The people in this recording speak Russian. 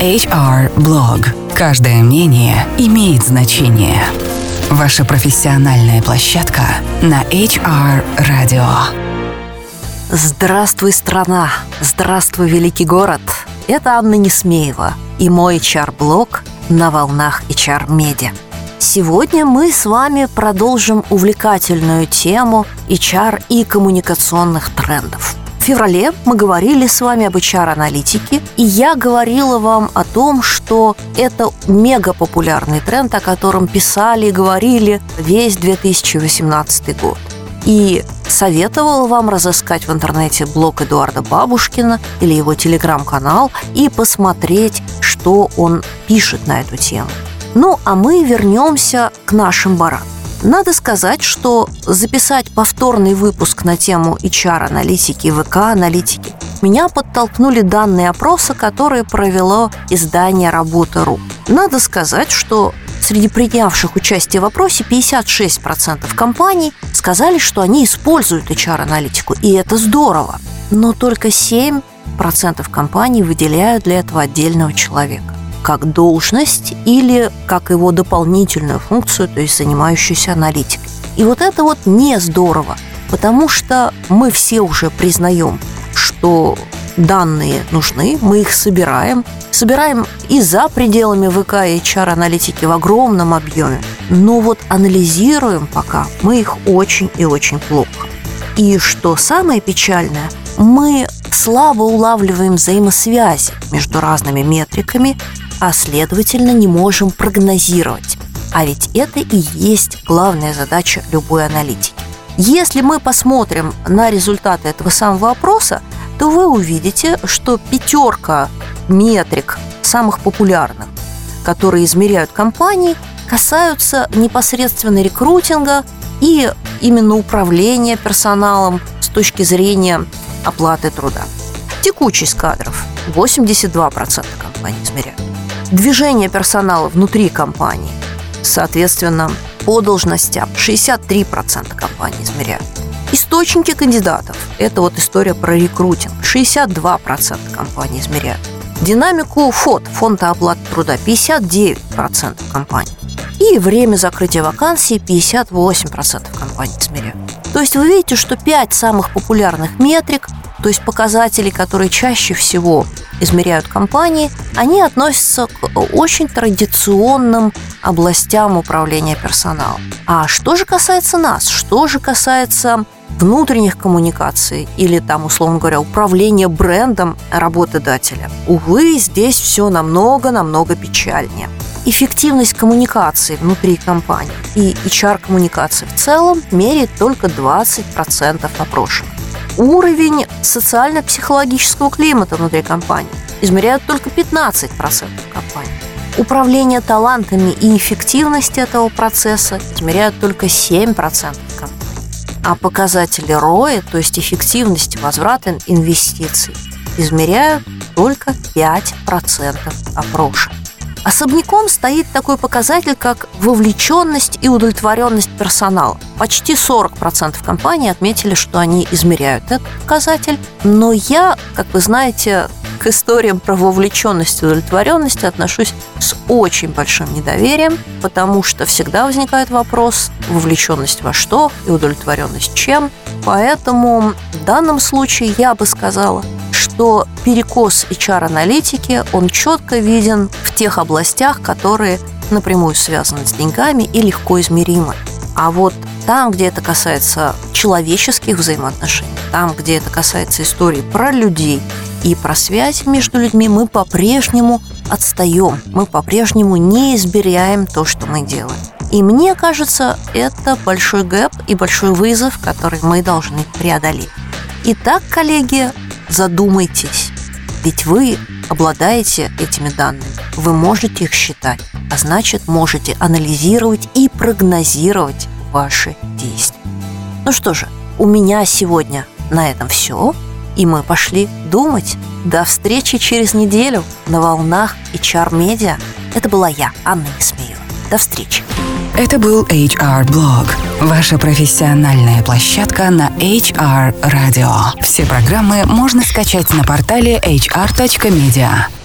HR Blog. Каждое мнение имеет значение. Ваша профессиональная площадка на HR Radio. Здравствуй, страна! Здравствуй, великий город! Это Анна Несмеева и мой HR-блог на волнах HR-медиа. Сегодня мы с вами продолжим увлекательную тему HR и коммуникационных трендов. Феврале мы говорили с вами об HR-аналитике, и я говорила вам о том, что это мега популярный тренд, о котором писали и говорили весь 2018 год. И советовала вам разыскать в интернете блог Эдуарда Бабушкина или его телеграм-канал и посмотреть, что он пишет на эту тему. Ну, а мы вернемся к нашим баранам. Надо сказать, что записать повторный выпуск на тему HR-аналитики, ВК-аналитики меня подтолкнули данные опроса, которые провело издание «Работа.ру». Надо сказать, что среди принявших участие в опросе 56% компаний сказали, что они используют HR-аналитику, и это здорово. Но только 7% компаний выделяют для этого отдельного человека как должность или как его дополнительную функцию, то есть занимающуюся аналитикой. И вот это вот не здорово, потому что мы все уже признаем, что данные нужны, мы их собираем, собираем и за пределами ВК и HR-аналитики в огромном объеме, но вот анализируем пока мы их очень и очень плохо. И что самое печальное, мы слабо улавливаем взаимосвязи между разными метриками а следовательно не можем прогнозировать. А ведь это и есть главная задача любой аналитики. Если мы посмотрим на результаты этого самого опроса, то вы увидите, что пятерка метрик самых популярных, которые измеряют компании, касаются непосредственно рекрутинга и именно управления персоналом с точки зрения оплаты труда. Текучесть кадров 82% компаний измеряют движение персонала внутри компании. Соответственно, по должностям 63% компаний измеряют. Источники кандидатов – это вот история про рекрутинг. 62% компаний измеряют. Динамику ФОД, фонда оплаты труда, 59% компаний. И время закрытия вакансий 58% компаний измеряют. То есть вы видите, что 5 самых популярных метрик, то есть показателей, которые чаще всего измеряют компании, они относятся к очень традиционным областям управления персоналом. А что же касается нас, что же касается внутренних коммуникаций или там, условно говоря, управления брендом работодателя. Увы, здесь все намного-намного печальнее. Эффективность коммуникации внутри компании и HR-коммуникации в целом меряет только 20% опрошенных. Уровень социально-психологического климата внутри компании измеряют только 15% компаний. Управление талантами и эффективность этого процесса измеряют только 7% компаний. А показатели ROI, то есть эффективности возврата инвестиций, измеряют только 5% опрошенных. Особняком стоит такой показатель, как вовлеченность и удовлетворенность персонала. Почти 40% компаний отметили, что они измеряют этот показатель. Но я, как вы знаете, к историям про вовлеченность и удовлетворенность отношусь с очень большим недоверием, потому что всегда возникает вопрос, вовлеченность во что и удовлетворенность чем. Поэтому в данном случае я бы сказала, что перекос HR-аналитики, он четко виден в тех областях, которые напрямую связаны с деньгами и легко измеримы. А вот там, где это касается человеческих взаимоотношений, там, где это касается истории про людей и про связь между людьми, мы по-прежнему отстаем, мы по-прежнему не измеряем то, что мы делаем. И мне кажется, это большой гэп и большой вызов, который мы должны преодолеть. Итак, коллеги, задумайтесь, ведь вы обладаете этими данными, вы можете их считать, а значит можете анализировать и прогнозировать ваши действия. Ну что же, у меня сегодня на этом все, и мы пошли думать. До встречи через неделю на волнах HR Media. Это была я, Анна Несмеева. До встречи. Это был HR Blog, ваша профессиональная площадка на HR Radio. Все программы можно скачать на портале hr.media.